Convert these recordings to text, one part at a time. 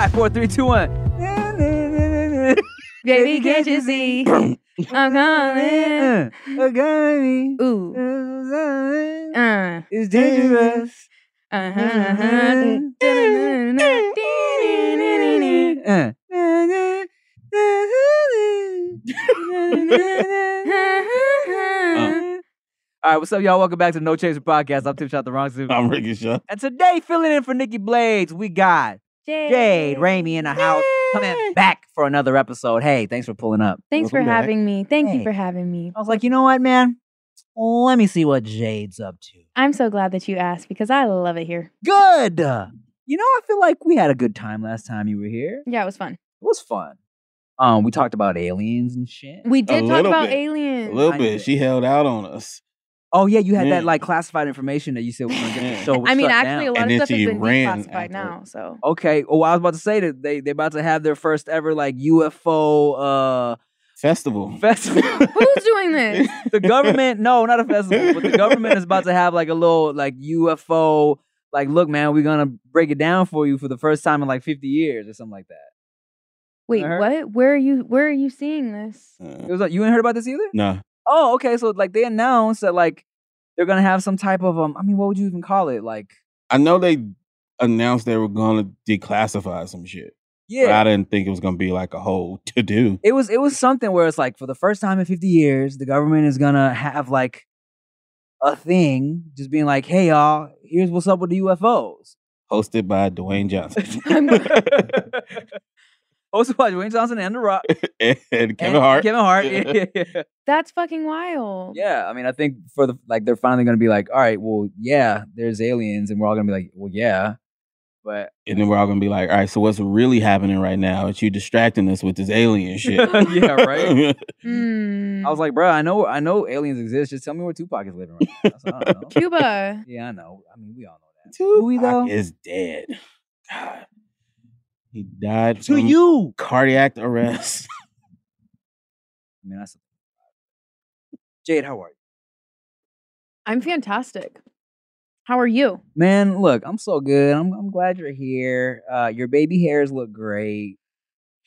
Five, four, three, two, one. Baby, can't you see? I'm calling. Ooh. Uh. It's dangerous. Uh-huh, uh-huh. Uh. All right, what's up, y'all? Welcome back to the No Chaser Podcast. I'm Tim Chantarangsu. I'm Ricky Shucks. And today, filling in for Nikki Blades, we got Jade Ramey in the house coming back for another episode. Hey, thanks for pulling up. Thanks for back. having me. Thank Hey. you for having me. I was like, you know what, man? Let me see what Jade's up to. I'm so glad that you asked because I love it here. Good. You know, I feel like we had a good time last time you were here. Yeah, it was fun. It was fun. Um, we talked about aliens and shit. We did talk little about bit. A little I bit. did. She held out on us. Oh yeah, you had Yeah. that like classified information that you said we were gonna get the Yeah. show. I mean, shut actually, a lot And of stuff has she been declassified now. So Okay. Oh, I was about to say that they they about to have their first ever like UFO uh Festival. festival. who's doing this? the government, no, not a festival, but the government is about to have like a little like UFO. Like, look, man, we're gonna break it down for you for the first time in like 50 years or something like that. Wait, what? Where are you? Where are you seeing this? Uh, It was like you ain't heard about this either. nah. Oh, okay. So like they announced that like they're gonna have some type of um. I mean, what would you even call it? Like, I know they announced they were going to declassify some shit. But yeah, I didn't think it was going to be like a whole to do. it was it was something where it's like for the first time in 50 years, the government is gonna have like a thing, just being like, hey y'all, here's what's up with the UFOs. Hosted by Dwayne Johnson Hosted by Dwayne Johnson and The Rock. and Kevin and Hart. Kevin Hart. Yeah, yeah, yeah. That's fucking wild. Yeah, I mean, I think for the like, they're finally gonna be like, all right, well, yeah, there's aliens, and we're all gonna be like, well, yeah, but And then we're all going to be like, all right, so what's really happening right now? Is you distracting us with this alien shit. yeah, right. Hmm. I was like, bro, I know, I know aliens exist. Just tell me where Tupac is living right now. That's I don't know. Cuba. Yeah, I know. I mean, we all know that. Do we though? Tupac is dead. God. He died To from you. cardiac arrest. I mean, that's Jade. How are you, I'm fantastic. How are you? man? Look, I'm so good. I'm, I'm glad you're here. Uh, your baby hairs look great.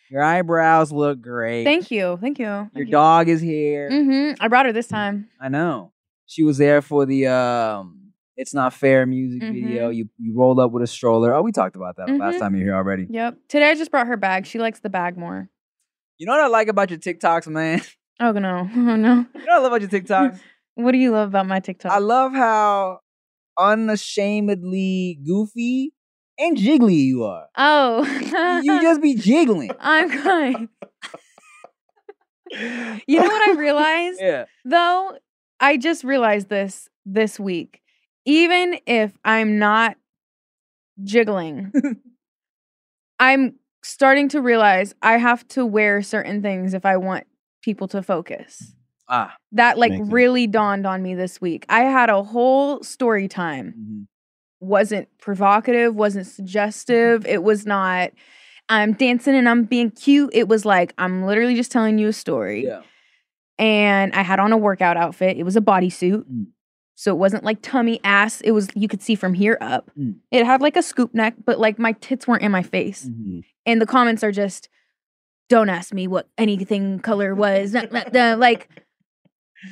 Your eyebrows look great. Thank you. Thank you. Your Thank you. dog is here. Mm-hmm. I brought her this time. I know. She was there for the um It's Not Fair music video. You you rolled up with a stroller. Oh, we talked about that last Mhm. time you were here already. Yep. Today I just brought her bag. She likes the bag more. You know what I like about your TikToks, man? Oh no. Oh no. You know what I love about your TikToks? What do you love about my TikTok? I love how unashamedly goofy and jiggly you are. oh. you just be jiggling. I'm crying. You know what I realized? Yeah. Though I just realized this this week. Even if I'm not jiggling, I'm starting to realize I have to wear certain things if I want people to focus. Ah. That like Makes sense. really dawned on me this week. I had a whole story time. mhm. Wasn't provocative, wasn't suggestive. It was not I'm dancing and I'm being cute. It was like I'm literally just telling you a story Yeah. and I had on a workout outfit. It was a bodysuit. Mm. So it wasn't like tummy ass. It was you could see from here up. Mm. It had like a scoop neck, but like my tits weren't in my face. Mhm. And the comments are just don't ask me what anything color was. Nah, nah, nah," like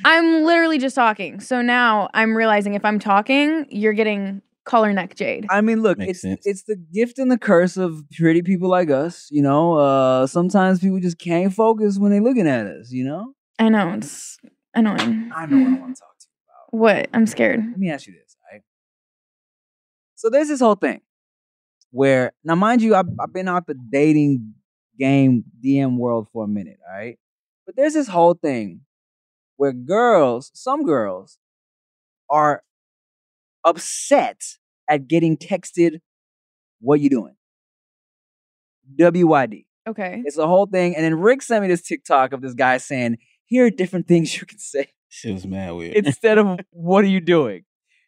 I'm literally just talking. So now I'm realizing if I'm talking, you're getting collar neck jade. I mean, look, Makes it's sense. it's the gift and the curse of pretty people like us. You know, uh, sometimes people just can't focus when they're looking at us. You know, I know it's annoying. I know what I want to talk to you about. What? I'm scared. Let me ask you this, right? So there's this whole thing where now, mind you, I've, I've been out the dating game DM world for a minute, all right? But there's this whole thing where girls, some girls, are upset at getting texted, "What you doing?" WYD. Okay. It's a whole thing, and then Rick sent me this TikTok of this guy saying, "Here are different things you can say." Shit was mad weird. instead of what are you doing?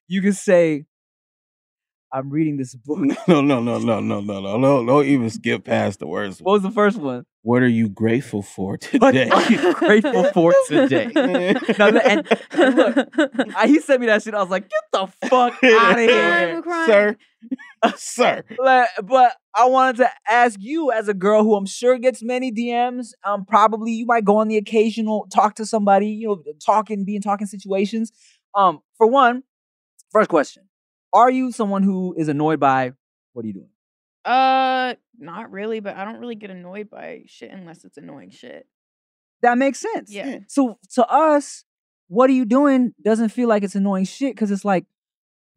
You can say, I'm reading this book. No, no, no, no, no, no, no, no. Don't even skip past the worst What was the first one? What are you grateful for today? What are you grateful for today? No, no, and, and look, I, he sent me that shit. I was like, get the fuck out of here. I'm. Sir, sir. Like, but I wanted to ask you, as a girl who I'm sure gets many DMs, um, probably you might go on the occasional talk to somebody, you know, talking, be in talking situations. Um, for one, first question: Are you someone who is annoyed by what are you doing? Uh, not really, but I don't really get annoyed by shit unless it's annoying shit. That makes sense. Yeah. So to us, what are you doing doesn't feel like it's annoying shit because it's like,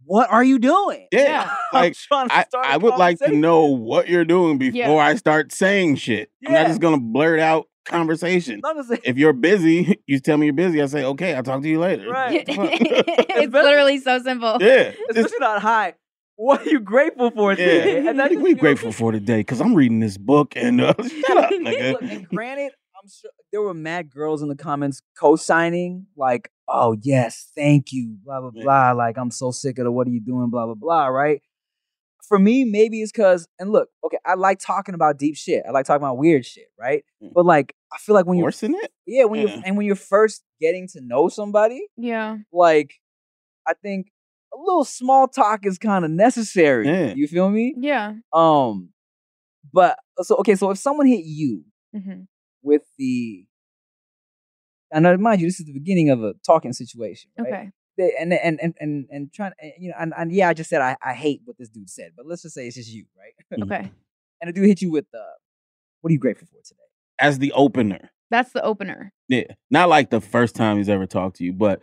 what are you doing? Yeah. Yeah. I'm Like, trying to I, start would like to know what you're doing before Yeah. I start saying shit. I'm not just gonna blurt out conversation. I'm just saying, If you're busy, you tell me you're busy. I say, okay, I'll talk to you later. Right. it's literally so simple. yeah. Just- especially not high. What are you grateful for today? yeah. And then What we grateful for today? Because I'm reading this book and uh, shut up, Look, nigga. and granted, I'm sure there were mad girls in the comments co-signing, like, "Oh yes, thank you," blah blah Yeah. blah. Like, I'm so sick of the "What are you doing?" blah blah blah. Right? For me, maybe it's because, and look, okay, I like talking about deep shit. I like talking about weird shit, right? Mm. But like, I feel like when you're, Forcing it? yeah, when you're, and when you're first getting to know somebody, Yeah. like, I think a little small talk is kind of necessary. Yeah. You feel me? Yeah. Um, but so okay, so if someone hit you hmm with the, and uh, mind you, this is the beginning of a talking situation, right? Okay. They- And and and and and trying, and, eh, you know, and, and yeah, I just said I, I hate what this dude said, but let's just say it's just you, right? Mm-hmm. Okay. and the dude hit you with the, what are you grateful for today? As the opener. That's the opener. Yeah. Not like the first time he's ever talked to you, but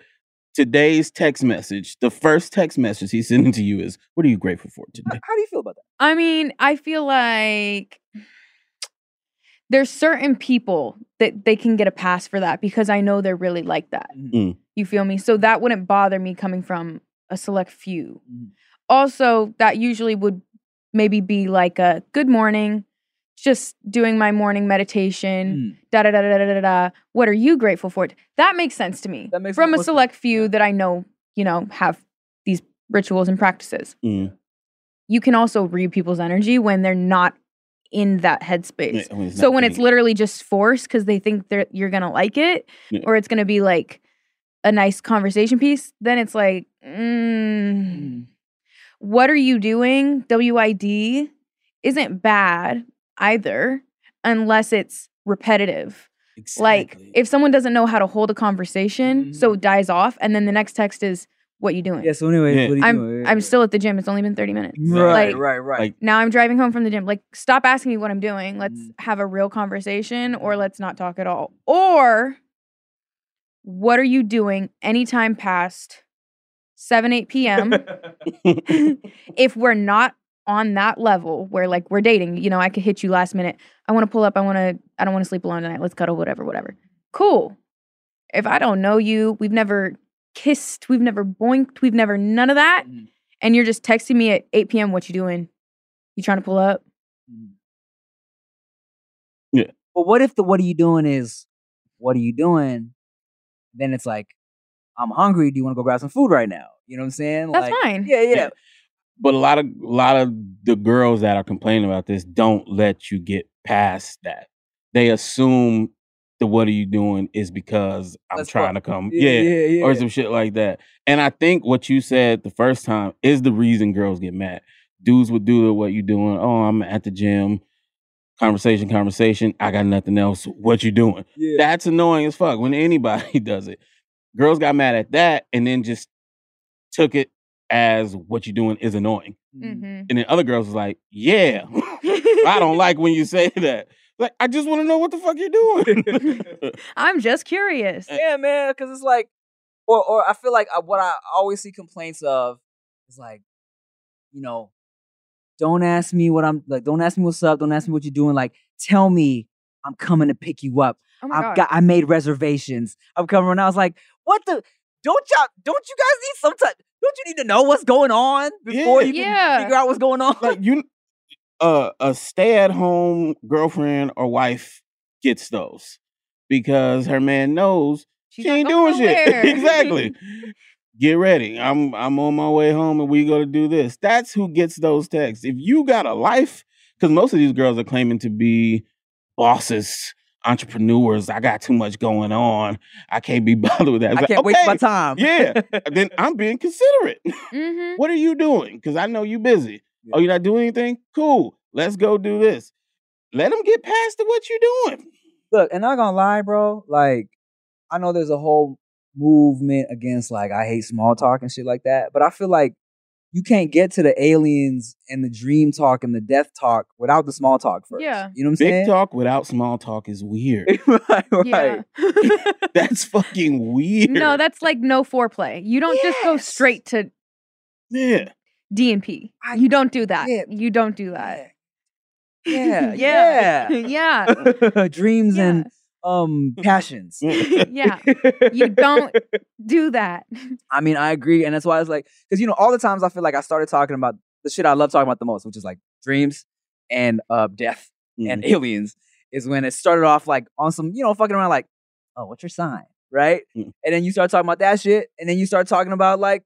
today's text message, the first text message he's sending to you is, What are you grateful for How, today? how do you feel about that? I mean, I feel like there's certain people that they can get a pass for that because I know they're really like that. Mhm. You feel me? So that wouldn't bother me coming from a select few. Mhm. Also, that usually would maybe be like a good morning, just doing my morning meditation, Mm. da da da da da da da. What are you grateful for? That makes sense to me. That makes from more a sense. select few Yeah. that I know, you know, have these rituals and practices. Mm. You can also read people's energy when they're not in that headspace. Yeah, when it's so when it's literally just forced because they think they're you're gonna like it, Yeah. or it's gonna be like a nice conversation piece, then it's like, mm, what are you doing? WID isn't bad either, unless it's repetitive. Like if someone doesn't know how to hold a conversation, so Mhm. it dies off, and then the next text is, "What you doing?" Yeah. So anyway, Yeah. what I'm doing? I'm still at the gym. It's only been thirty minutes. right, like- right, right. like- Now I'm driving home from the gym. Like, stop asking me what I'm doing. Let's Mm. have a real conversation, or let's not talk at all. Or what are you doing anytime past seven eight p.m. if we're not on that level where like we're dating, you know, I could hit you last minute. I want to pull up. I want to. I don't want to sleep alone tonight. Let's cuddle. Whatever. Whatever. Cool. If I don't know you, we've never kissed, we've never boinked, we've never none of that, Mhm. and you're just texting me at 8 p.m. What you doing? You trying to pull up? Mhm. Yeah. But what if the what are you doing is what are you doing? Then it's like, I'm hungry. Do you want to go grab some food right now? You know what I'm saying? That's like, fine. Yeah, yeah. Yeah. but a lot of a lot of the girls that are complaining about this don't let you get past that. They assume the what are you doing is because I'm Let's trying fuck. to come. Yeah, yeah, yeah. or some shit like that. And I think what you said the first time is the reason girls get mad. Dudes would do the what you doing? Oh, I'm at the gym. Conversation, conversation. I got nothing else. What you doing? yeah. That's annoying as fuck when anybody does it. Girls got mad at that and then just took it as what you doing is annoying. Mhm. hmm And then other girls was like, yeah, I don't like when you say that. Like, I just want to know what the fuck you're doing. I'm just curious. Yeah, man. Because it's like, or or I feel like uh, what I always see complaints of is like, you know, don't ask me what I'm like. Don't ask me what's up. Don't ask me what you're doing. Like, tell me I'm coming to pick you up. Oh my I've god. got I made reservations. I'm coming and I was like, what the don't y'all don't you guys need some time? don't you need to know what's going on before Yeah. you can Yeah. figure out what's going on? like you uh, a stay-at-home girlfriend or wife gets those because her man knows She's she ain't doing shit exactly get ready. I'm I'm on my way home and we go to do this. That's who gets those texts. If you got a life, because most of these girls are claiming to be bosses, entrepreneurs. I got too much going on. I can't be bothered with that. It's I like, can't waste my time. Yeah. then I'm being considerate. hmm what are you doing? Because I know you're busy. Yeah. Oh, you're not doing anything? Cool. Let's go do this. Let them get past to what you're doing. Look, and I'm not gonna lie, bro. Like, I know there's a whole movement against like I hate small talk and shit like that, but I feel like you can't get to the aliens and the dream talk and the death talk without the small talk first. Yeah. you know what I'm Big saying? Big talk without small talk is weird. right, right. Yeah. That's fucking weird. no, that's like no foreplay. You don't just go straight to yeah. D and P. I- You don't do that. Yeah. You don't do that. Yeah, yeah, yeah. yeah. Dreams Yeah. and um passions. yeah. You don't do that. I mean, I agree, and that's why it's like, because you know, all the times I feel like I started talking about the shit I love talking about the most, which is like dreams and uh death and aliens, is when it started off like on some, you know, fucking around like, oh, what's your sign, right? Mm. And then you start talking about that shit, and then you start talking about like,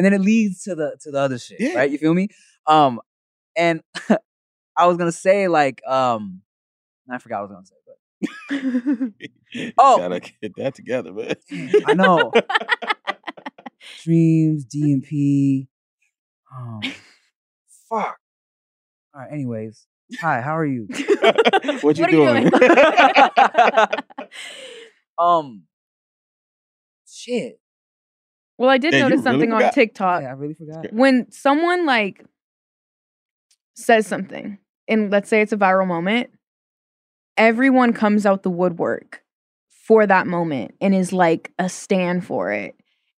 and then it leads to the to the other shit, Yeah. right? You feel me? Um, and I was gonna say like, um, I forgot what I was gonna say, but You Oh. Gotta get that together, man. I know. dreams, DMP. Um, fuck. All right. Anyways, hi. How are you? what you What are you doing? doing? um, shit. Well, I did Yeah, you notice really something on. TikTok. Yeah, I really forgot. when someone like says something and let's say it's a viral moment everyone comes out the woodwork for that moment and is like a stand for it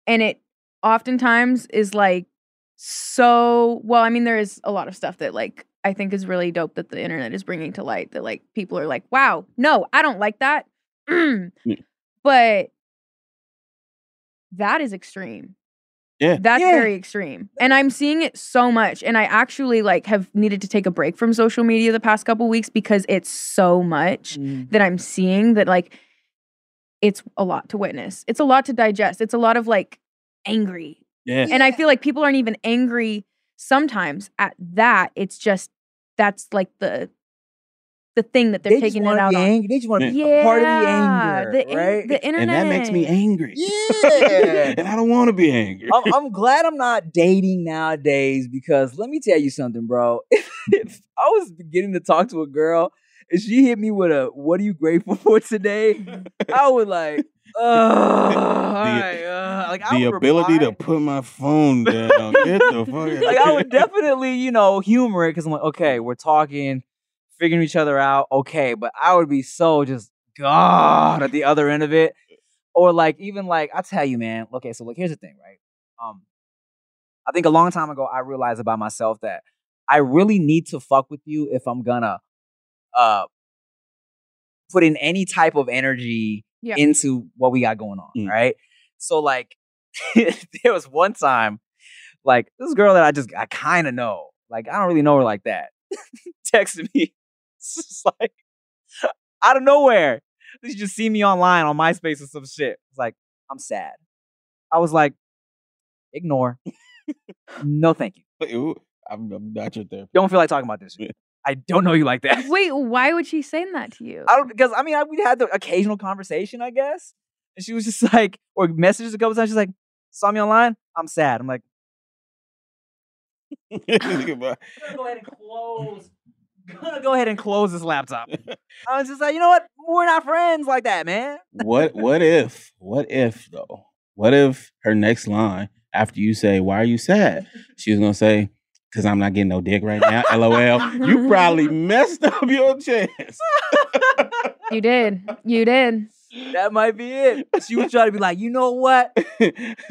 and it oftentimes is like so well i mean there is a lot of stuff that like i think is really dope that the internet is bringing to light that like people are like wow no i don't like that Mm. But that is extreme Yeah. that's Yeah. very extreme and i'm seeing it so much and i actually like have needed to take a break from social media the past couple weeks because it's so much Mm, that i'm seeing that like it's a lot to witness it's a lot to digest it's a lot of like angry yeah. and i feel like people aren't even angry sometimes at that it's just that's like the the thing that they're They taking it out be on angry. They just want to be yeah a part of the anger, the, in- right? the internet and that makes me angry. yeah. and I don't want to be angry. I'm, I'm glad I'm not dating nowadays because let me tell you something, bro. If, if I was beginning to talk to a girl and she hit me with a "What are you grateful for today?" I would like, uh, all right, uh, like the would ability reply. to put my phone down. Get the fuck out. like I would definitely, you know, humor it because I'm like, okay, we're talking, figuring each other out, okay, but I would be so just God at the other end of it, or like even like I tell you, man. Okay, so look, here's the thing, right? Um, I think a long time ago I realized about myself that I really need to fuck with you if I'm gonna uh put in any type of energy Yeah. into what we got going on, Mm. right? So like there was one time like this girl that I just I kind of know, like I don't really know her like that, texted me. It's just like out of nowhere. She just see me online on MySpace or some shit. It's like I'm sad. I was like, ignore. no, thank you. Ooh, I'm, I'm not your therapist. Don't feel like talking about this shit. I don't know you like that. wait why would she say that to you I don't because I mean I, we had the occasional conversation, I guess, and she was just like, or messages a couple times. She's like, saw me online. I'm sad. I'm like, Goodbye. gonna go ahead and close. Gonna go ahead and close this laptop. I was just like, you know what? We're not friends like that, man. what what if what if though what if her next line after you say why are you sad she was gonna say because i'm not getting no dick right now lol you probably messed up your chance you did you did That might be it. She was trying to be like, you know what?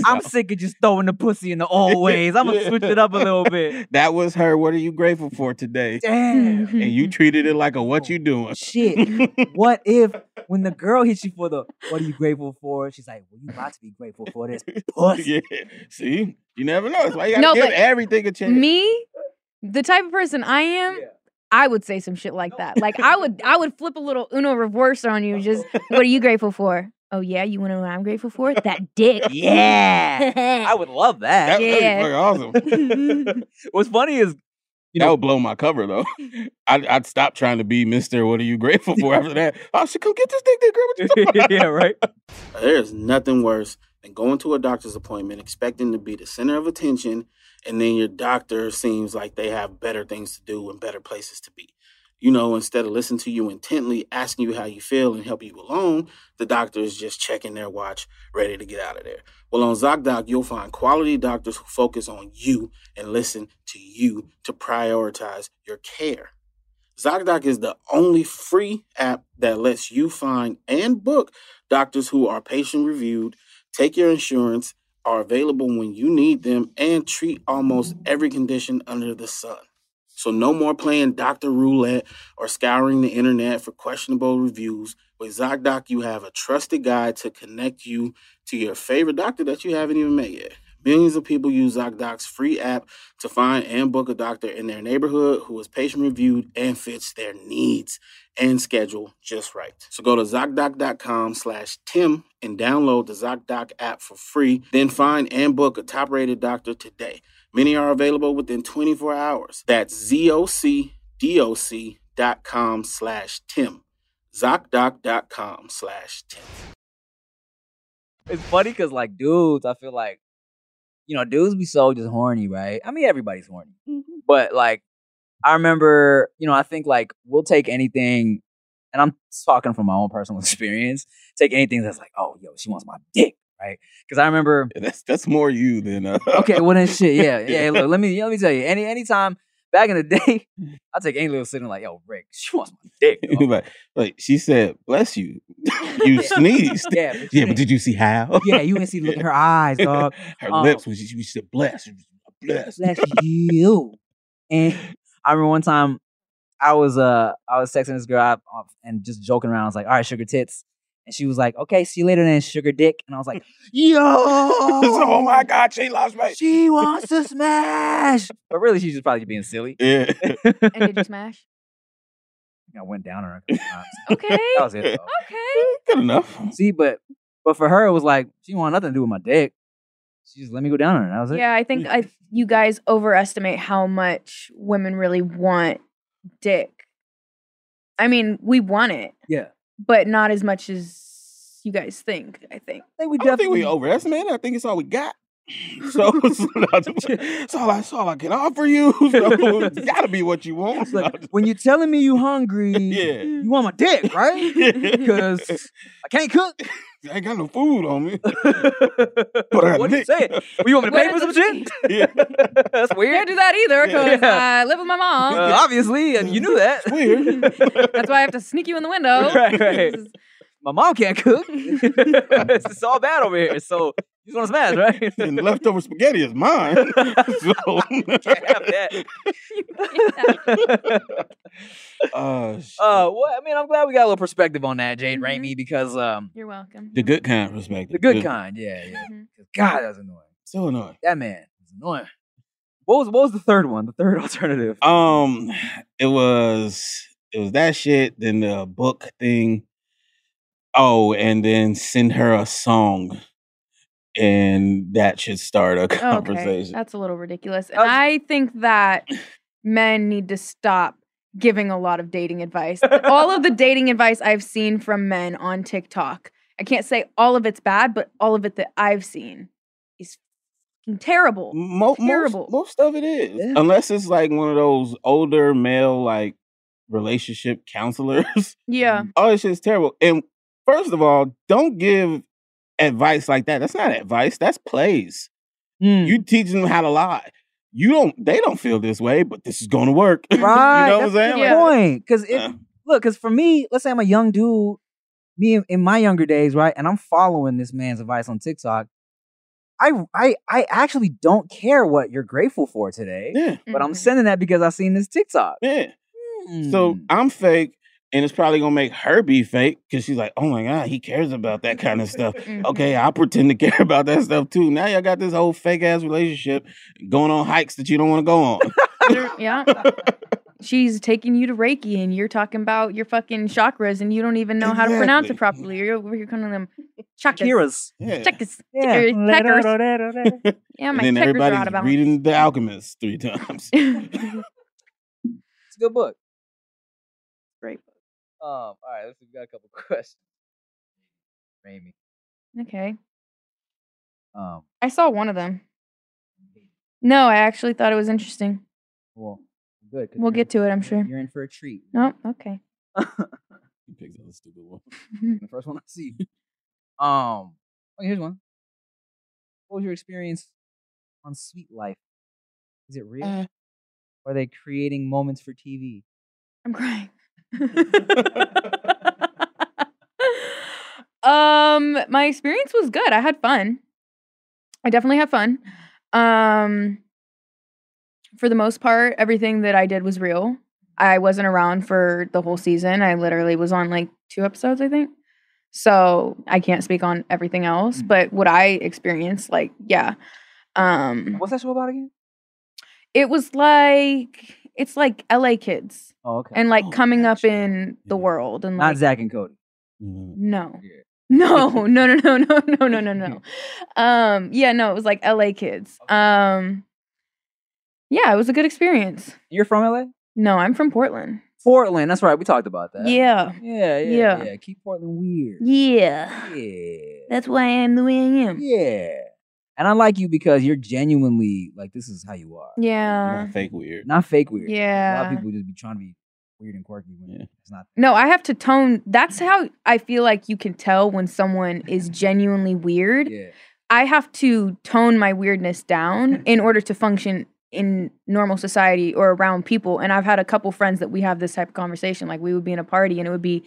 I'm So, sick of just throwing the pussy in the old ways. I'm gonna switch it up a little bit. that was her what are you grateful for today Damn. and you treated it like a what you doing Shit. What if when the girl hits you for the what are you grateful for? She's like, Well, you about to be grateful for this. Pussy. yeah see you never know that's why you gotta No, give everything a chance me the type of person i am Yeah. I would say some shit like that. Like I would I would flip a little Uno reverse on you. Just what are you grateful for? Oh yeah, you wanna know what I'm grateful for? That dick. Yeah. I would love that. That, Yeah. that'd be fucking awesome. What's funny is You that know- would blow my cover though. I'd, I'd stop trying to be Mister. What are you grateful for after that? Oh, I should come get this dick, then girl. What you talking yeah, right. There's nothing worse than going to a doctor's appointment expecting to be the center of attention, and then your doctor seems like they have better things to do and better places to be. You know, instead of listening to you intently, asking you how you feel and help you along, the doctor is just checking their watch, ready to get out of there. Well, on ZocDoc, you'll find quality doctors who focus on you and listen to you to prioritize your care. ZocDoc is the only free app that lets you find and book doctors who are patient reviewed, take your insurance, are available when you need them, and treat almost every condition under the sun. So, no more playing doctor roulette or scouring the internet for questionable reviews. With ZocDoc, you have a trusted guide to connect you to your favorite doctor that you haven't even met yet. Millions of people use ZocDoc's free app to find and book a doctor in their neighborhood who is patient reviewed and fits their needs and schedule just right. So go to ZocDoc.com slash Tim and download the ZocDoc app for free. Then find and book a top rated doctor today. Many are available within 24 hours. That's ZocDoc.com slash Tim. ZocDoc.com slash Tim. It's funny because like dudes, I feel like, you know, dudes be so just horny, right? I mean, everybody's horny, but like, I remember, you know, I think like we'll take anything, and I'm talking from my own personal experience. Take anything that's like, oh, yo, she wants my dick, right? Because I remember That's that's more you than uh, okay, well then shit, yeah, yeah. Look, let me let me tell you. Any anytime back in the day, I take any little sitting like, yo, Rick, she wants my dick. like, like she said, bless you. you sneezed. yeah, but, Yeah, but did you see how? yeah, you can see look in her eyes, dog. Her Um, lips when she, she said bless. Bless. Bless you. And I remember one time I was uh I was texting this girl uh, and just joking around. I was like, all right, sugar tits. And she was like, okay, see you later then, sugar dick. And I was like, yo, oh my God, she lost me. she wants to smash. But really, she's just probably being silly. Yeah. And did you smash? I went down on her. a couple times. Okay. That was it. Though. okay. Eh, good enough. See, but but for her, it was like she wanted nothing to do with my dick. She just let me go down on her. That was it. Yeah, I think I you guys overestimate how much women really want dick. I mean, we want it, Yeah. But not as much as you guys think. I think. I think we I don't think we definitely. overestimated. I think it's all we got. So it's, it's all I it's all I can offer you. So it's gotta be what you want. It's like, when you're telling me you hungry, Yeah. you want my dick, right? Because I can't cook. I ain't got no food on me. what I are you dick. saying? Well, you want me to pay for some shit? Yeah. That's weird. can't do that either because Yeah. I live with my mom. Uh, obviously, and you knew that. It's weird. That's why I have to sneak you in the window. Right, right. My mom can't cook. it's all bad over here. So you just want to smash, right? and leftover spaghetti is mine. so Can't have that. Oh, shit. Uh, well, I mean, I'm glad we got a little perspective on that, Jade Mhm. Ramey, because um, You're welcome. the good kind perspective. the good kind, yeah, yeah. Mhm. 'Cause God, that's annoying. So annoying. That man is annoying. What was what was the third one? The third alternative? Um, it was it was that shit. Then the book thing. Oh, and then send her a song, and that should start a Okay, conversation. that's a little ridiculous. And I think that men need to stop giving a lot of dating advice. all of the dating advice I've seen from men on TikTok, I can't say all of it's bad, but all of it that I've seen is terrible. Mo- Terrible. Most, most of it is, Yeah. unless it's like one of those older male like relationship counselors. Yeah. all this shit's terrible. And first of all, don't give advice like that. That's not advice. That's plays. Mm. You teaching them how to lie. You don't. They don't feel this way, but this is going to work. Right, you know what I'm that's saying? the Like, point. Because it Uh. look, because for me, let's say I'm a young dude, me in, in my younger days, right, and I'm following this man's advice on TikTok. I I I actually don't care what you're grateful for today, yeah, but I'm Mhm. sending that because I seen this TikTok. yeah. So Hmm. I'm fake, and it's probably gonna make her be fake because she's like, "Oh my god, he cares about that kind of stuff." Mhm. Okay, I'll pretend to care about that stuff too. Now y'all got this whole fake ass relationship going on hikes that you don't want to go on. Yeah. She's taking you to Reiki and you're talking about your fucking chakras and you don't even know how to pronounce it properly. You're over here calling them checkers. Kira's. Yeah. Checkers. Yeah. Checkers. checkers. Yeah, and my then checkers are everybody's out of reading The Alchemist three times. It's a good book. Great. Um, all right, let's see. We got a couple questions. Amy. Okay. Um, I saw one of them. No, I actually thought it was interesting. well, good. 'cause We'll you're get to it, I'm sure. You're in for a treat. No, okay. he picks out a stupid one. the first one I see. Um, okay, here's one. What was your experience on Sweet Life? Is it real? Uh. Or are they creating moments for TV? I'm crying. um, my experience was good. I had fun. I definitely had fun. Um, for the most part, everything that I did was real. I wasn't around for the whole season. I literally was on like two episodes, I think. So I can't speak on everything else, Mm. but what I experienced, like, yeah. Um, What's that show about again? it was like it's like LA kids Oh, okay. and like Oh, coming up gotcha. in the world and Not like Zack and Cody. Mm. no Yeah. no no no no no no no no no um yeah no it was like la kids um yeah it was a good experience You're from LA? no i'm from portland Portland. That's right. We talked about that. yeah Yeah, yeah, yeah. Yeah. Keep Portland weird. yeah Yeah. that's why i'm the way i am Yeah. And I like you because you're genuinely like this is how you are. yeah Not fake weird. Not fake weird. Yeah. A lot of people just be trying to be weird and quirky when Yeah. it's not. no i have to tone that's how i feel like you can tell when someone is genuinely weird Yeah. I have to tone my weirdness down in order to function in normal society or around people. And I've had a couple friends that we have this type of conversation. Like we would be in a party and it would be,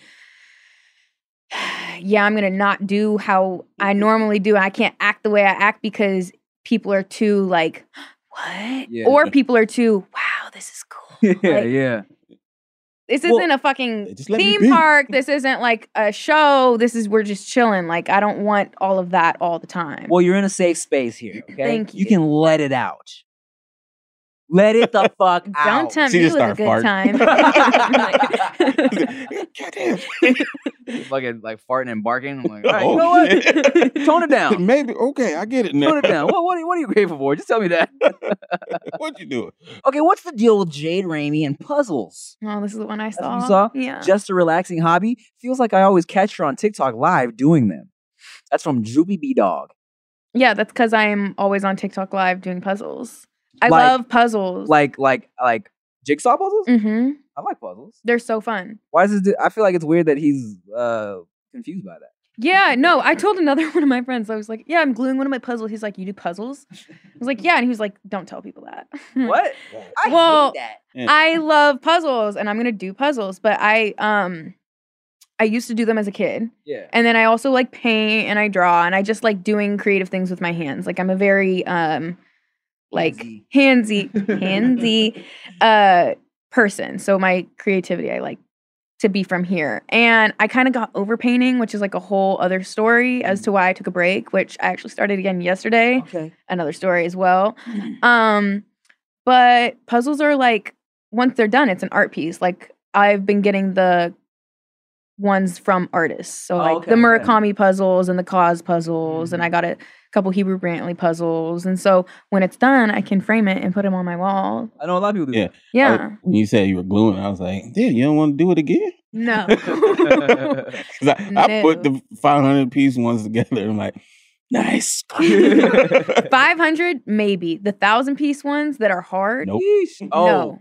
yeah, I'm gonna not do how I mm-hmm. normally do. I can't act the way I act because people are too like, what? Yeah. Or people are too, wow, this is cool. Yeah, Like, yeah. This Well, isn't a fucking eh, me theme park. This isn't like a show. This is we're just chilling. Like I don't want all of that all the time. Well, you're in a safe space here. Okay. Thank You you. can let it out. Let it the fuck out. Don't tempt She me just with a good farting. time. Goddamn. fucking like farting and barking. I'm like, all right, Oh, you know what? Tone it down. Maybe okay, I get it now. Tone it down. What, what, are- what are you grateful for? Just tell me that. what you doing? okay, what's the deal with Jade Ramey and puzzles? oh, this is the one I saw. you saw? Yeah. Just a relaxing hobby. Feels like I always catch her on TikTok live doing them. That's from Droopy B Dog. yeah, that's because I am always on TikTok live doing puzzles. I Like- love puzzles. Like, like, like jigsaw puzzles. mm-hmm. I like puzzles. They're so fun. Why is this? dude- I feel like it's weird that he's uh confused by that. Yeah, no, I told another one of my friends, I was like, yeah, I'm gluing one of my puzzles. He's like, you do puzzles? I was like, yeah. And he was like, don't tell people that. What? I Well, hate that. I love puzzles and I'm going to do puzzles, but I, um, I used to do them as a kid. Yeah. And then I also like paint and I draw and I just like doing creative things with my hands. Like I'm a very um like handsy handsy uh person. So my creativity I like to be from here. And I kind of got over painting, which is like a whole other story as to why I took a break, which I actually started again yesterday. Okay. Another story as well. Um but puzzles are like once they're done, it's an art piece. Like I've been getting the ones from artists. So Oh, like okay, the okay. Murakami puzzles and the KAWS puzzles, and Mhm. I got a couple Hebru Brantley puzzles. And so when it's done, I can frame it and put them on my wall. I know a lot of people do. Yeah. Yeah. Oh, when you said you were gluing, I was like, damn, you don't want to do it again? No. that. 'Cause I, I put the 500 piece ones together. I'm like, nice. 500 maybe. The 1000 piece ones that are hard. Nope. oh, No.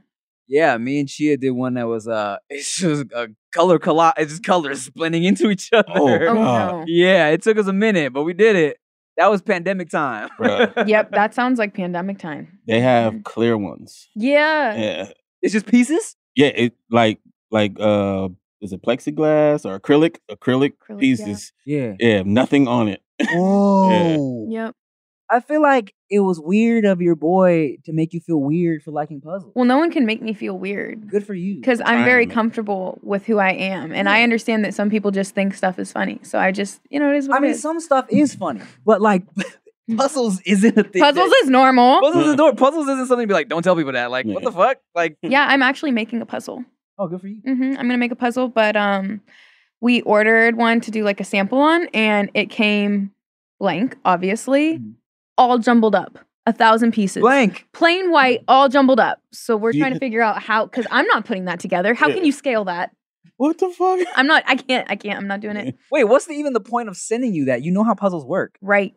yeah. Me and Chia did one that was uh, it's just a color collage. It's just colors blending into each other. Oh, Oh no. Yeah, it took us a minute, but we did it. That was pandemic time. Bruh. Yep, that sounds like pandemic time. They have clear ones. Yeah. Yeah. It's just pieces. Yeah. It like, like, uh, is it plexiglass or acrylic? Acrylic, Acrylic, pieces. Yeah. Yeah. nothing on it. Whoa. Yep. I feel like it was weird of your boy to make you feel weird for liking puzzles. Well, no one can make me feel weird. Good for you. because I'm very comfortable with who I am, and I understand that some people just think stuff is funny. So I just, you know, it is what I it mean, is. some stuff is funny, but like puzzles isn't a thing. Puzzles that- is normal. puzzles is door. Puzzles isn't something to be like. Don't tell people that. Like, what the fuck? Like, yeah, I'm actually making a puzzle. oh, good for you. Mm-hmm. I'm gonna make a puzzle, but um, we ordered one to do like a sample on, and it came blank, obviously, Mhm. All jumbled up, a thousand pieces. Blank. Plain white, all jumbled up. So we're trying to figure out how, because I'm not putting that together. How Yeah. can you scale that? What the fuck? I'm not, I can't, I can't, I'm not doing it. Wait, what's the, even the point of sending you that? You know how puzzles work. Right.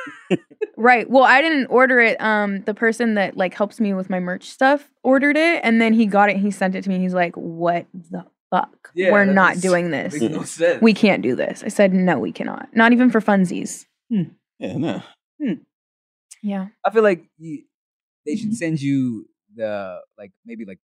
right. Well, I didn't order it. Um, the person that like helps me with my merch stuff ordered it, and then he got it. and He sent it to me. and He's like, "What the fuck? Yeah, We're not makes- doing this. Makes no sense. We can't do this." I said, "No, we cannot. Not even for funsies." Yeah, no. Hmm. Yeah. I feel like you, they should mm-hmm. send you the like maybe like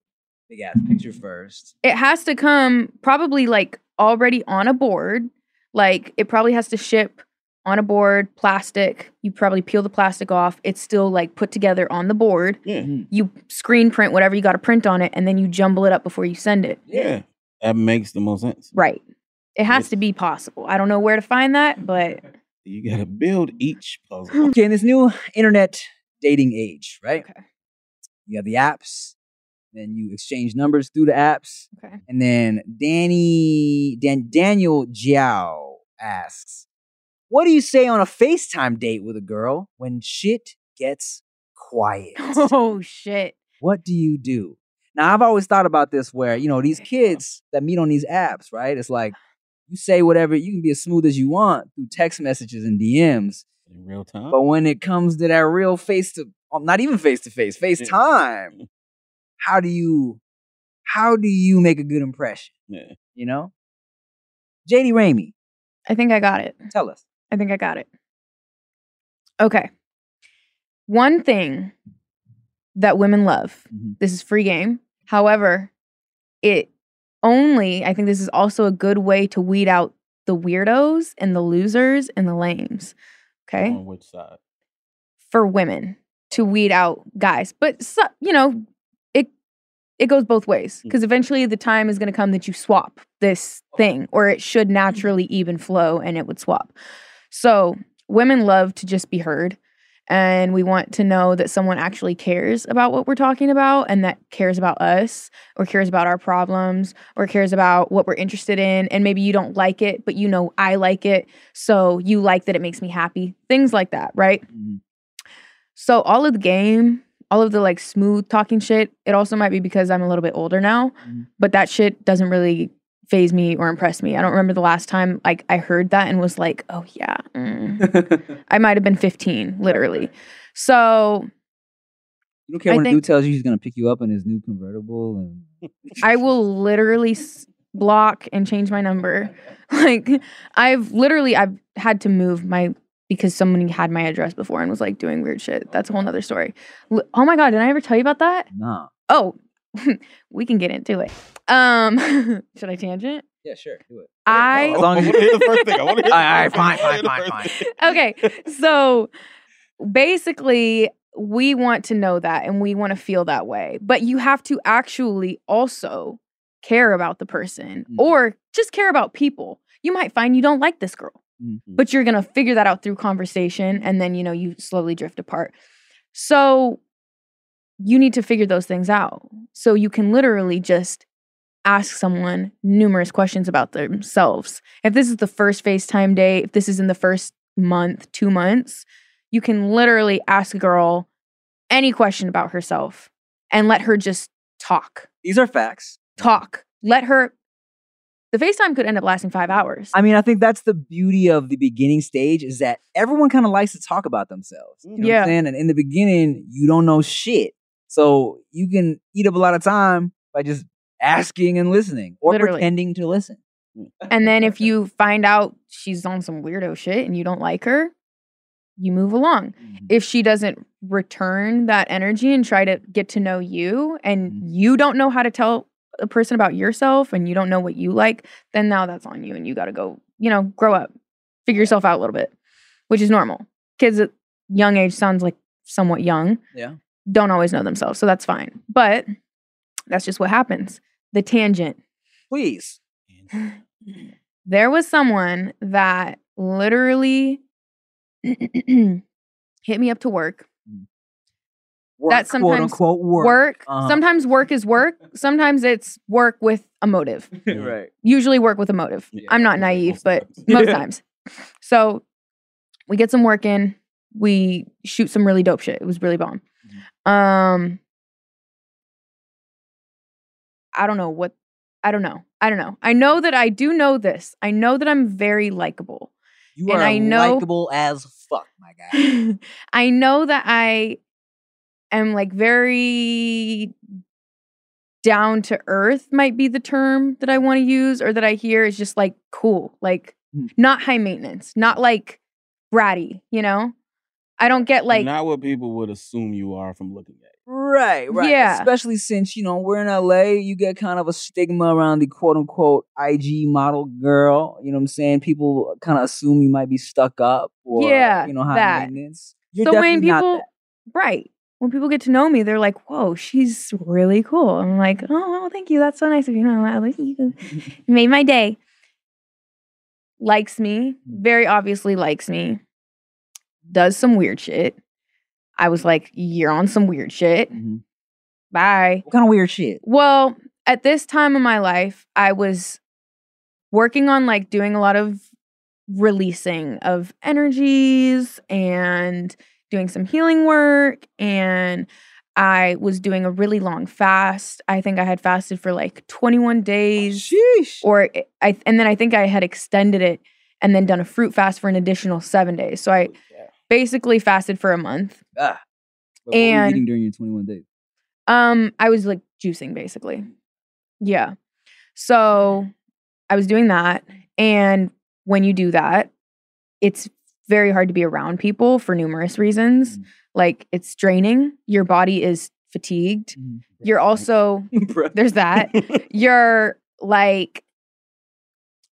big ass picture first. It has to come probably like already on a board. Like it probably has to ship on a board, plastic. You probably peel the plastic off. It's still like put together on the board. Yeah. You screen print whatever you got to print on it, and then you jumble it up before you send it. Yeah. That makes the most sense. Right. It has Yes. to be possible. I don't know where to find that, but You gotta build each puzzle. Okay, in this new internet dating age, right? Okay. You have the apps, then you exchange numbers through the apps, okay. and then Danny Dan, Daniel Jiao asks, "What do you say on a FaceTime date with a girl when shit gets quiet? Oh shit. what do you do?" Now, I've always thought about this where, you know, these kids that meet on these apps, right? It's like you say whatever, you can be as smooth as you want through text messages and DMs. In real time. But when it comes to that real face to, um, not even face to face, FaceTime, how do you, how do you make a good impression? Yeah. You know, Jade Ramey, I think I got it. tell us. I think I got it. Okay. One thing that women love. Mhm. This is free game. However, it only, I think this is also a good way to weed out the weirdos and the losers and the lames. Okay. On which side? for women to weed out guys. But so, you know, it it goes both ways hmm. because eventually the time is going to come that you swap this thing or it should hmm. naturally even flow and it would swap. So, women love to just be heard and we want to know that someone actually cares about what we're talking about and that cares about us or cares about our problems or cares about what we're interested in and maybe you don't like it but you know I like it so you like that it makes me happy. Things like that, right? Mhm. So all of the game, all of the like smooth talking shit, it also might be because I'm a little bit older now, Mhm. but that shit doesn't really phase me or impress me. I don't remember the last time like I heard that and was like, "Oh yeah." mm." I might have been 15, literally. So, You don't care I when a think- dude tells you he's gonna pick you up in his new convertible and I will literally s- block and change my number. Like I've literally I've had to move my because someone had my address before and was like doing weird shit. That's a whole nother story. L- Oh my god, did I ever tell you about that? nah. Oh, we can get into it. Um, should I tangent? Yeah, sure, do it. I As long as you- hear the first thing. I want to hear. All right, fine, thing. I wanna fine, fine, fine. okay. So basically, we want to know that and we want to feel that way. But you have to actually also care about the person Mm. or just care about people. You might find you don't like this girl, Mm. but you're going to figure that out through conversation and then, you know, you slowly drift apart. So you need to figure those things out. So you can literally just ask someone numerous questions about themselves. If this is the first FaceTime date, if this is in the first month, two months, you can literally ask a girl any question about herself and let her just talk. These are facts. Talk. Let her. The FaceTime could end up lasting five hours. I mean, I think that's the beauty of the beginning stage is that everyone kind of likes to talk about themselves. You know what Yeah. I'm saying? And in the beginning, you don't know shit. So you can eat up a lot of time by just asking and listening or Literally. pretending to listen. And then if you find out she's on some weirdo shit and you don't like her, you move along. Mhm. If she doesn't return that energy and try to get to know you and Mhm. you don't know how to tell a person about yourself and you don't know what you like, then now that's on you and you got to go, you know, grow up, figure yourself out a little bit, which is normal. Kids at young age sounds like somewhat young, Yeah. Don't always know themselves, so that's fine. But that's just what happens. The tangent. Please. there was someone that literally hit me up to work work, That's quote sometimes unquote work. work. Uh-huh. Sometimes work is work. Sometimes it's work with a motive. right. Usually work with a motive. Yeah, I'm not most naive, but times. most times. So we get some work in. We shoot some really dope shit. It was really bomb. Um, I don't know what. I don't know. I don't know. I know that I do know this. I know that I'm very likable. You And are I know- likable as fuck, my guy. I know that I am like very down to earth might be the term that I want to use or that I hear is just like cool, like Mm. not high maintenance, not like bratty, you know? I don't get like not what people would assume you are from looking at. you. Right, right. Yeah. Especially since, you know, we're in LA, you get kind of a stigma around the quote unquote IG model girl. You know what I'm saying? People kind of assume you might be stuck up or, Yeah, you know, high that. maintenance. You're so when definitely not people that. right. When people get to know me, they're like, "Whoa, she's really cool." I'm like, "Oh, well, thank you. That's so nice of you. No, I like you. You made my day." Likes me, mm. very obviously likes me. Does some weird shit. I was like, "You're on some weird shit." Mhm. Bye. What kind of weird shit? Well, at this time of my life, I was working on like doing a lot of releasing of energies and doing some healing work and I was doing a really long fast. I think I had fasted for like 21 days Sheesh. or I and then I think I had extended it and then done a fruit fast for an additional 7 days. So I basically fasted for a month. Ah. What were you and- eating during your 21 days? Um, I was like juicing basically. Yeah. So I was doing that. And when you do that, it's very hard to be around people for numerous reasons. Mm. Like it's draining, your body is fatigued. Mhm. You're also, there's that. You're like,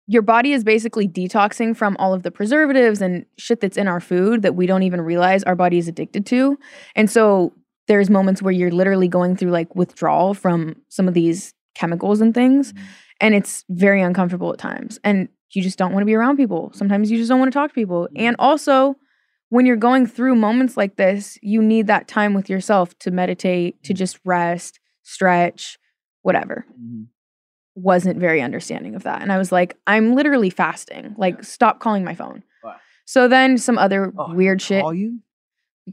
your body is basically detoxing from all of the preservatives and shit that's in our food that we don't even realize our body is addicted to. And so there's moments where you're literally going through like withdrawal from some of these chemicals and things. Mhm. And it's very uncomfortable at times. And you just don't want to be around people. Sometimes you just don't want to talk to people. And also, when you're going through moments like this, you need that time with yourself to meditate, to just rest, stretch, whatever Mhm. Wasn't very understanding of that. And I was like, I'm literally fasting. Like, stop calling my phone. Wow. So then some other Oh, weird shit Call you?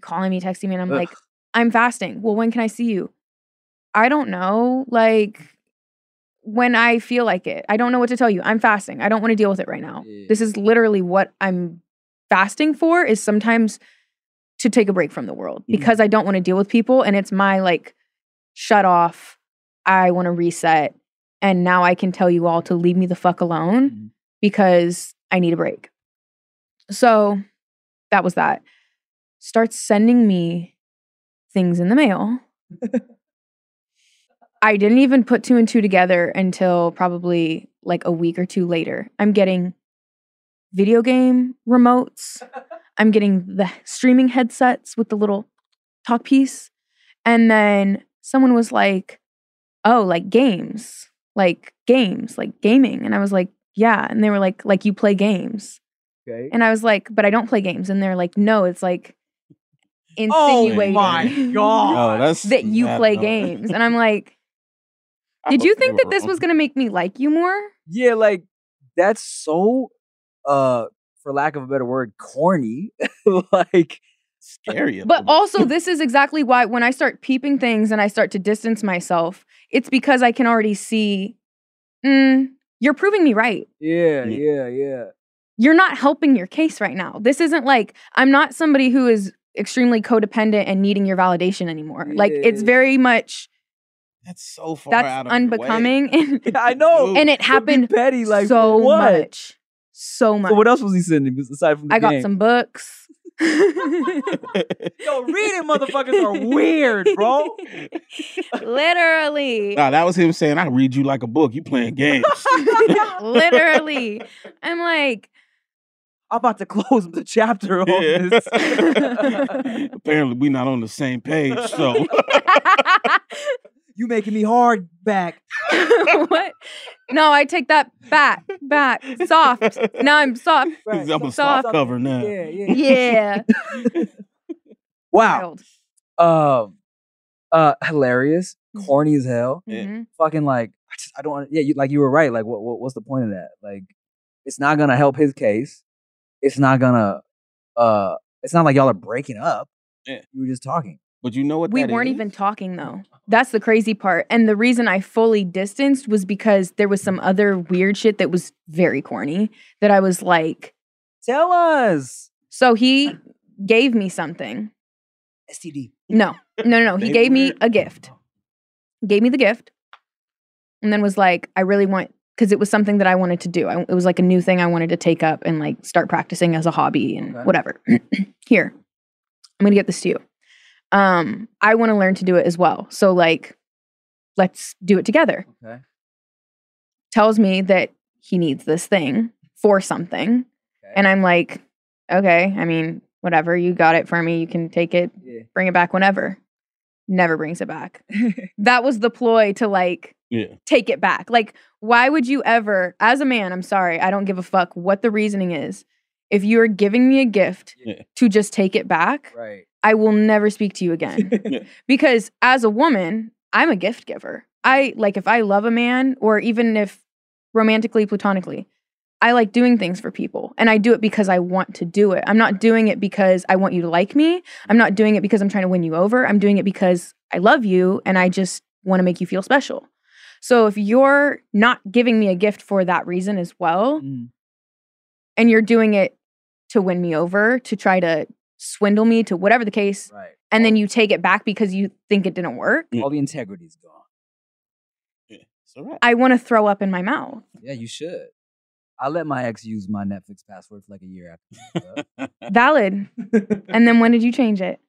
calling me, texting me, and I'm Ugh. like, I'm fasting. Well, when can I see you? I don't know. Like, when I feel like it, I don't know what to tell you. I'm fasting. I don't want to deal with it right now. Yeah. This is literally what I'm fasting for is sometimes to take a break from the world Mm-hmm. because I don't want to deal with people. And it's my like, shut off. I want to reset. And now I can tell you all to leave me the fuck alone Mhm. because I need a break. So that was that. Starts sending me things in the mail. I didn't even put two and two together until probably like a week or two later. I'm getting video game remotes. I'm getting the streaming headsets with the little talk piece. And then someone was like, oh, like games, like games, like gaming. And I was like, yeah. And they were like, like you play games. Okay. And I was like, but I don't play games. And they're like, no, it's like Oh insinuating my God. Oh, that you that- play no. games. And I'm like, did you think that were this was gonna make me like you more? Yeah, like that's so uh for lack of a better word, corny. like scary? But also, this is exactly why when I start peeping things and I start to distance myself, it's because I can already see, mm, you're proving me right. yeah, Yeah. yeah, yeah. You're not helping your case right now. This isn't like, I'm not somebody who is extremely codependent and needing your validation anymore. Like, it's very much, that's so far that's out of your way. unbecoming. And, Yeah, I know. Dude. and it Don't be happened petty like so what? much. So much. So what else was he sending aside from the I got some books. Yo, reading motherfuckers are weird, bro. Literally. Nah, that was him saying, "I read you like a book. You playing games." Literally. I'm like, I'm about to close the chapter on Yeah. this. Apparently, we're not on the same page. So you making me hard back. what? No, I take that back, back, soft. Now I'm soft. I'm a Soft. soft cover now. Yeah, yeah. Yeah. Wow. Um, Uh, hilarious, Mhm. corny as hell. Yeah. Mhm. Fucking like, I just, I don't. Yeah, you, like you were right. Like, what, what, what's the point of that? Like, it's not gonna help his case. It's not gonna. Uh, it's not like y'all are breaking up. Yeah. You were just talking. But you know what? We that weren't is? even talking though. That's the crazy part. And the reason I fully distanced was because there was some other weird shit that was very corny that I was like, Tell us. so he gave me something. STD. No, no, no, no. He gave me a gift. Gave me the gift, and then was like, "I really want," because it was something that I wanted to do. I, it was like a new thing I wanted to take up and like start practicing as a hobby and Okay. whatever. Here, I'm gonna get this to you. Um, I want to learn to do it as well. So like, let's do it together. Okay. Tells me that he needs this thing for something, Okay. and I'm like, okay. I mean, whatever. You got it for me. You can take it yeah. bring it back whenever. Never brings it back. that was the ploy to like Yeah. take it back. Like, why would you ever, as a man, I'm sorry, I don't give a fuck what the reasoning is. If you're giving me a gift Yeah. to just take it back, right. I will never speak to you again. Yeah. because as a woman, I'm a gift giver. I like if I love a man or even if romantically, platonically, I like doing things for people and I do it because I want to do it. I'm not doing it because I want you to like me. I'm not doing it because I'm trying to win you over. I'm doing it because I love you and I just want to make you feel special. So if you're not giving me a gift for that reason as well, Mm. and you're doing it to win me over, to try to swindle me, to whatever the case, Right. and then you take it back because you think it didn't work, All the integrity's gone. Yeah. It's all right. I want to throw up in my mouth. Yeah, you should. I let my ex use my Netflix password for like a year after. we broke Valid. And then when did you change it?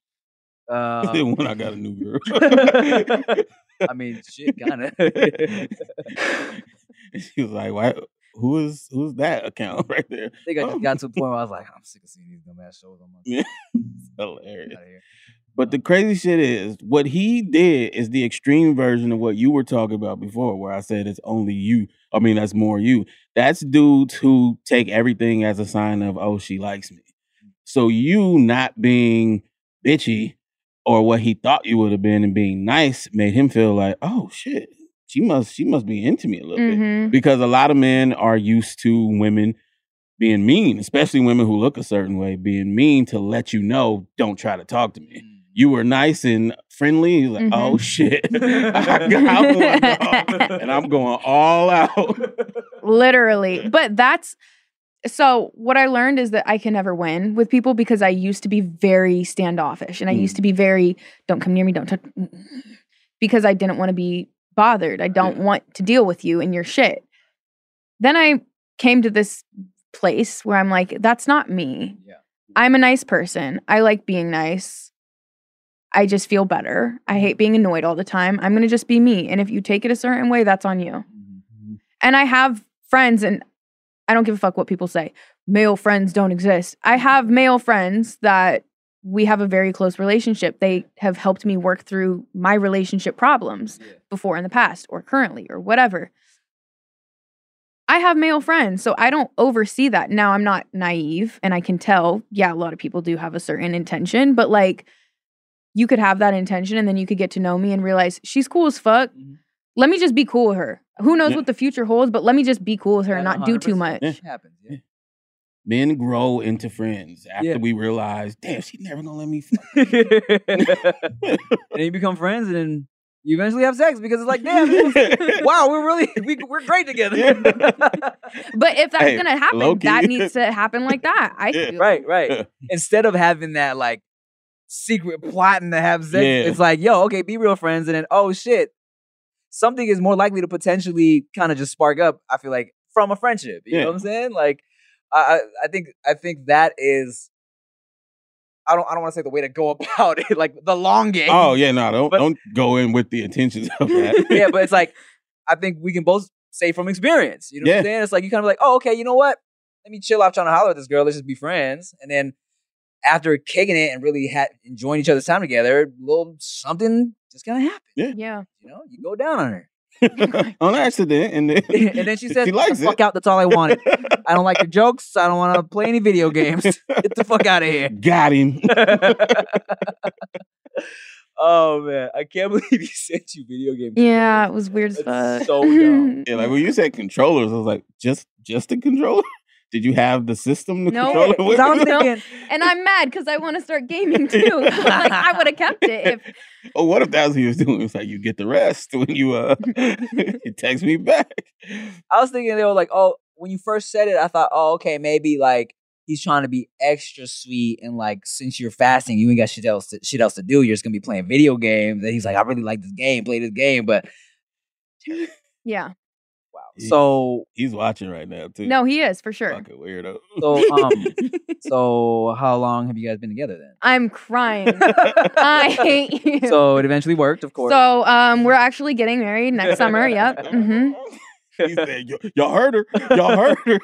uh, when I got a new girl. I mean, shit, kind of. she was like, "Why? Who is who's that account right there?" I think I just oh got to a point where I was like, I'm sick of seeing these dumbass shows on my. Yeah. Hilarious. But the crazy shit is, what he did is the extreme version of what you were talking about before, where I said it's only you. I mean, that's more you. That's dudes who take everything as a sign of, oh, she likes me. So you not being bitchy or what he thought you would have been and being nice made him feel like, oh shit, she must she must be into me a little bit. Mhm. Because a lot of men are used to women being mean, especially women who look a certain way, being mean to let you know, don't try to talk to me you were nice and friendly. He's like, oh shit, I got one, and I'm going all out. Literally. But that's so what I learned is that I can never win with people because I used to be very standoffish and I Mm. used to be very don't come near me, don't touch because I didn't want to be bothered. I don't Yeah. want to deal with you and your shit. Then I came to this place where I'm like, that's not me. Yeah. I'm a nice person. I like being nice. I just feel better. I hate being annoyed all the time. I'm going to just be me. And if you take it a certain way, that's on you. Mhm. And I have friends, and I don't give a fuck what people say. Male friends don't exist. I have male friends that we have a very close relationship. They have helped me work through my relationship problems Yeah. Before in the past or currently or whatever. I have male friends, so I don't oversee that. Now, I'm not naive and I can tell, yeah, a lot of people do have a certain intention, but like you could have that intention and then you could get to know me and realize she's cool as fuck. Mhm. Let me just be cool with her. Who knows Yeah. what the future holds, but let me just be cool with her and Yeah, not do too much. Yeah. It happens. Yeah. Men grow into friends after Yeah. we realize, damn, she never gonna let me. Fuck. and then you become friends, and then you eventually have sex because it's like, damn, this- wow, we're really we, we're great together. But if that's Hey, gonna happen, that needs to happen like that. I Yeah. feel. right, right. Instead of having that like secret plotting to have sex, Yeah. it's like, yo, okay, be real friends, and then oh shit, something is more likely to potentially kind of just spark up. I feel like from a friendship. You Yeah. know what I'm saying? Like, I I, I think I think that is. I don't. I don't want to say the way to go about it, like the long game. Oh yeah, no, don't But- don't go in with the intentions of that. yeah, but it's like I think we can both say from experience. You know what I'm saying? It's like you kind of like, oh, okay, you know what? Let me chill out trying to holler at this girl. Let's just be friends. And then after kicking it and really ha- enjoying each other's time together, a little something just gonna happen. Yeah. You know, you go down on her, on accident, and then and then she says, she likes the fuck it. out." That's all I wanted. I don't like your jokes. I don't want to play any video games. Get the fuck out of here. Got him. Oh man, I can't believe he sent you video game. Yeah, it was weird as fuck. so dumb. Yeah, like when you said controllers, I was like, just just the controller? Did you have the system to No, control it 'Cause with? I was No. thinking, and I'm mad because I want to start gaming too. like I would have kept it if oh, what if that's what he was doing? It's like you get the rest when you uh you text me back. I was thinking they were like, oh, when you first said it, I thought, oh, okay, maybe like he's trying to be extra sweet and like since you're fasting, you ain't got shit else to, shit else to do. You're just gonna be playing video games. And he's like, I really like this game, play this game, but yeah. Wow. So He's watching right now too. No, he is for sure. fucking weirdo. so um so how long have you guys been together then? I'm crying. I hate you. so it eventually worked, of course. So um, we're actually getting married next summer. Yep. Mm-hmm. He said, "Y'all heard her. Y'all heard her."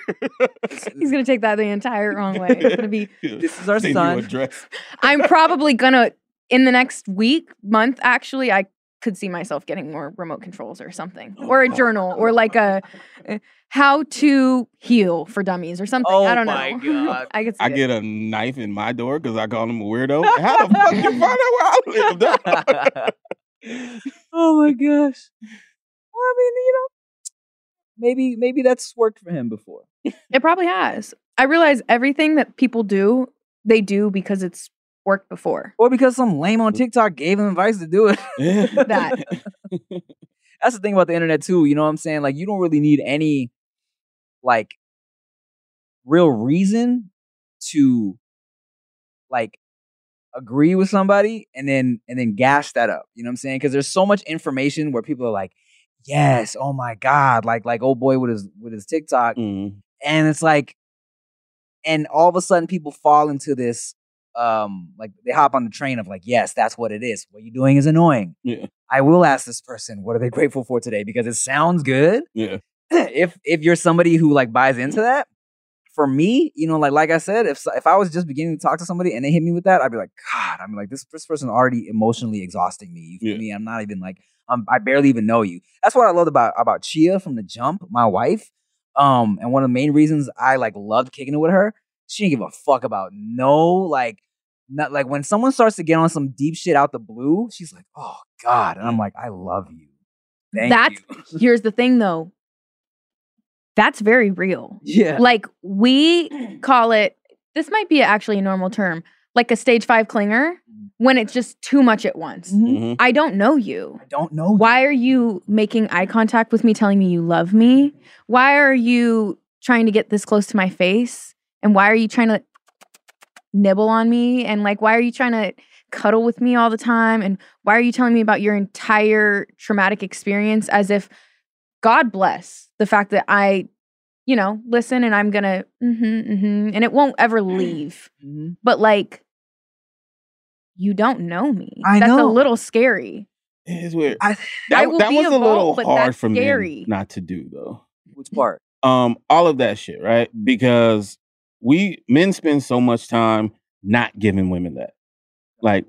He's gonna take that the entire wrong way. It's gonna be. This is our Send you son. a dress. I'm probably gonna in the next week, month. Actually, I could see myself getting more remote controls or something, or a journal, or like a uh, how to heal for dummies or something. Oh I don't my know. God. I could see I it. get a knife in my door because I call him a weirdo. How the fuck you find out where I live? oh my gosh. Well, I mean, you know, maybe maybe that's worked for him before. It probably has. I realize everything that people do, they do because it's worked before. Or because some lame on TikTok gave him advice to do it. Yeah. That. That's the thing about the internet too. You know what I'm saying? Like you don't really need any like real reason to like agree with somebody and then and then gash that up. You know what I'm saying? Because there's so much information where people are like, yes, oh my God, like like old boy with his with his TikTok. Mm. and it's like and all of a sudden people fall into this um like they hop on the train of like yes that's what it is what you're doing is annoying Yeah. i will ask this person what are they grateful for today because it sounds good Yeah. if if you're somebody who like buys into that for me you know like like i said if if i was just beginning to talk to somebody and they hit me with that i'd be like god i'm like this, this person already emotionally exhausting me you feel Yeah. me i'm not even like I'm, i barely even know you that's what i loved about about chia from the jump my wife um, and one of the main reasons I like loved kicking it with her, she didn't give a fuck about no like not like when someone starts to get on some deep shit out the blue, she's like, "Oh God," and I'm like, "I love you." Thank That's you. here's the thing though. That's very real. yeah. Like we call it this might be actually a normal term, like a stage 5 clinger when it's just too much at once. Mhm. Mhm. I don't know you. I don't know. Why are you making eye contact with me telling me you love me? Why are you trying to get this close to my face? And why are you trying to nibble on me? And like why are you trying to cuddle with me all the time? And why are you telling me about your entire traumatic experience as if God bless the fact that I, you know, listen and I'm gonna mm-hmm, mm-hmm, and it won't ever leave. Mhm. But like you don't know me. I That's know. a little scary. It's weird. I, That, will that be was a a little vault, hard that's for me scary. not to do though. which part? Um, all of that shit, right? Because we men spend so much time not giving women that, like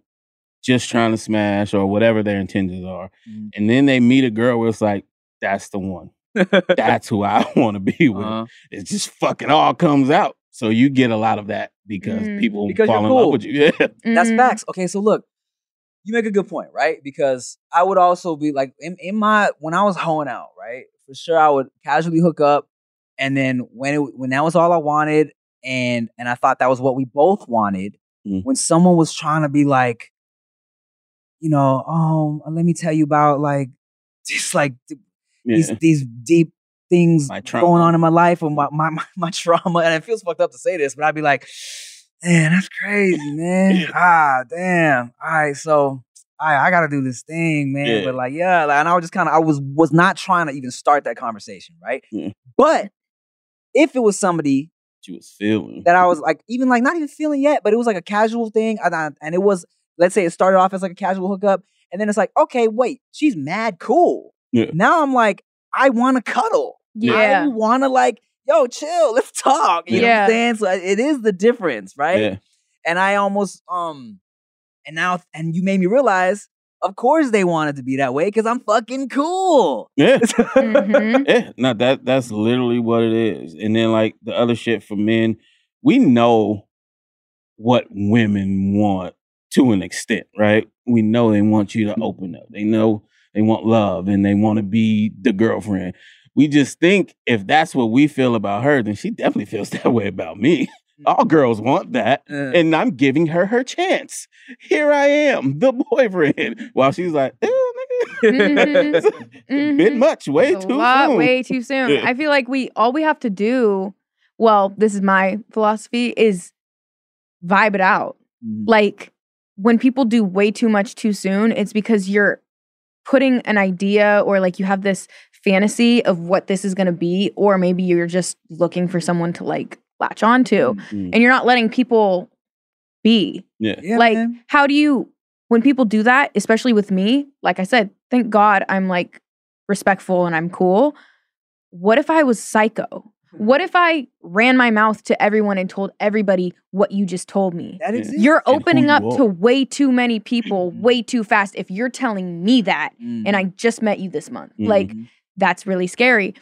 just trying to smash or whatever their intentions are, Mhm. and then they meet a girl where it's like, that's the one. That's who I want to be with. Uh-huh. It just fucking all comes out. So you get a lot of that because Mm. people Because fall you're in love cool. with you. Yeah. That's Mhm. facts. Okay, so look, you make a good point, right? Because I would also be like in, in my when I was hoeing out, right? For sure, I would casually hook up, and then when it when that was all I wanted, and and I thought that was what we both wanted. Mm. When someone was trying to be like, you know, um, let me tell you about like just like th- these Yeah. these deep things going on in my life and my, my my my trauma, and it feels fucked up to say this, but I'd be like, man, that's crazy, man. ah, damn. All right, so I I gotta do this thing, man. Yeah. But like, yeah, like, and I was just kind of I was was not trying to even start that conversation, right? Yeah. But if it was somebody She was feeling. that I was like, even like not even feeling yet, but it was like a casual thing, and, I- and it was let's say it started off as like a casual hookup, and then it's like, okay, wait, she's mad cool. Yeah. Now I'm like, I want to cuddle. Yeah. I want to like, yo, chill, let's talk. You know what Yeah. I'm saying? So it is the difference, right? Yeah. And I almost um, and now and you made me realize, of course they wanted to be that way because I'm fucking cool. Yeah. Mhm. Yeah, no, that that's literally what it is. And then like the other shit for men, we know what women want to an extent, right? We know they want you to open up. They know they want love and they want to be the girlfriend. We just think if that's what we feel about her, then she definitely feels that way about me. All girls want that. Uh, And I'm giving her her chance. Here I am, the boyfriend. While she's like, eh, nigga. A bit Mhm. much, way too lot, soon. way too soon. Yeah. I feel like we all we have to do, well, this is my philosophy, is vibe it out. mhm. Like when people do way too much too soon, it's because you're putting an idea or like you have this fantasy of what this is going to be or maybe you're just looking for someone to like latch onto Mm, and you're not letting people be. yeah. Yeah, like man. how do you when people do that, especially with me, like I said, thank God I'm like respectful and I'm cool. What if I was psycho? What if I ran my mouth to everyone and told everybody what you just told me? that Yeah. exists. You're And who opening you up to way too many people Mhm. way too fast if you're telling me that and Mhm. I just met you this month. Like Mhm. that's really scary.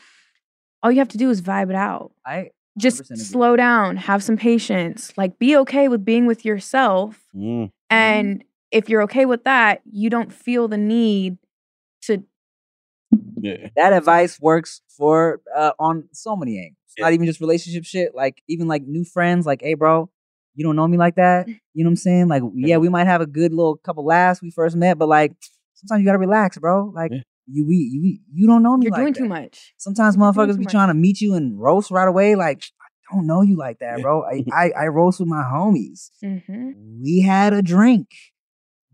All you have to do is vibe it out. I Just slow down, have some patience, like be okay with being with yourself. Mm, And if you're okay with that, you don't feel the need to yeah. that advice works for uh, on so many angles. Yeah. Not even just relationship shit. Like even like new friends. Like, hey, bro, you don't know me like that. You know what I'm saying? Like, yeah, we might have a good little couple laughs we first met, but like sometimes you gotta relax, bro. Like Yeah. You we you you don't know me. you're like doing that. too much. Sometimes You're motherfuckers be much. trying to meet you and roast right away. Like, I don't know you like that, bro. I, I I roast with my homies. hmm We had a drink.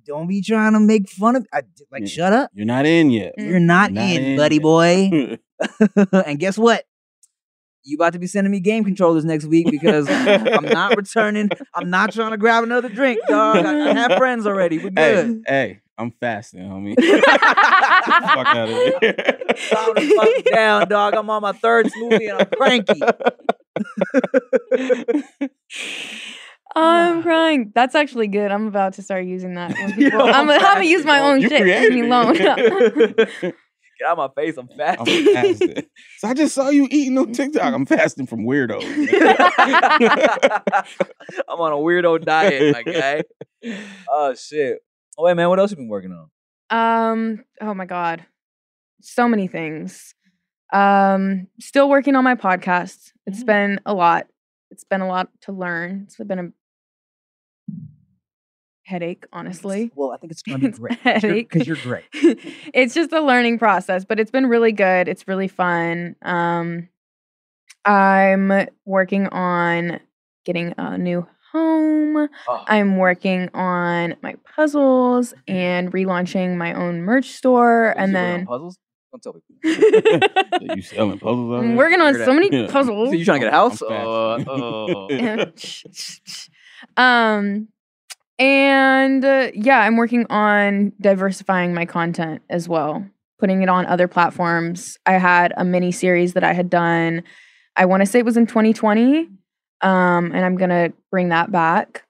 Don't be trying to make fun of. I, like, Yeah. shut up. You're not in yet. Mm. You're not, Not in, in buddy yet. boy. and guess what? You about to be sending me game controllers next week because I'm not returning. I'm not trying to grab another drink, dog. I, I have friends already. We're hey, good. hey, I'm fasting, homie. Fuck out of here. Calm the fuck down, dog. I'm on my third smoothie and I'm cranky. I'm crying. That's actually good. I'm about to start using that. When people, Yo, I'm, gonna- I'm gonna use my own you shit. Leave created me it. alone. Get out of my face. I'm fat. I'm fasting. So I just saw you eating on TikTok. I'm fasting from weirdos. I'm on a weirdo diet, my guy. Oh shit. Oh wait, man. What else have you been working on? um. Oh my god. So many things. Um. Still working on my podcast. It's Mhm. been a lot. It's been a lot to learn. It's been a headache, honestly. Well, I think it's gonna be It's a great headache. because you're, great. it's just a learning process, but it's been really good. It's really fun. Um, I'm working on getting a new home. Oh, I'm working on my puzzles and relaunching my own merch store, you and then puzzles. Don't tell me. you selling puzzles I'm working on so many Yeah. puzzles. So you trying to get a I'm house? fasting. Uh, oh. um and uh, yeah i'm working on diversifying my content as well putting it on other platforms i had a mini series that i had done i want to say it was in 2020 um and i'm gonna bring that back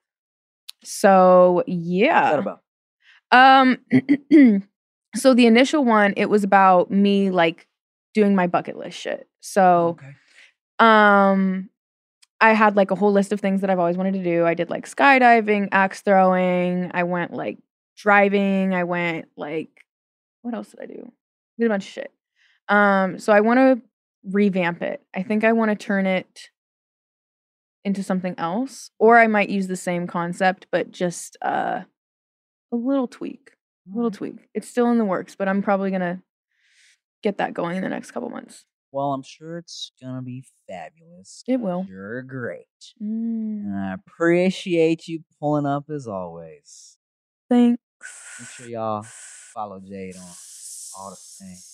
so What's that yeah about? um so the initial one it was about me like doing my bucket list shit so Okay. um I had like a whole list of things that I've always wanted to do. I did like skydiving, axe throwing, I went like driving, I went like what else did I do? Did a bunch of shit. Um so I want to revamp it. I think I want to turn it into something else or I might use the same concept but just uh a little tweak. A little tweak. It's still in the works, but I'm probably going to get that going in the next couple months. Well, I'm sure it's gonna be fabulous. It will. You're great. Mm, And I appreciate you pulling up as always. thanks. Make sure y'all follow Jade on all the things.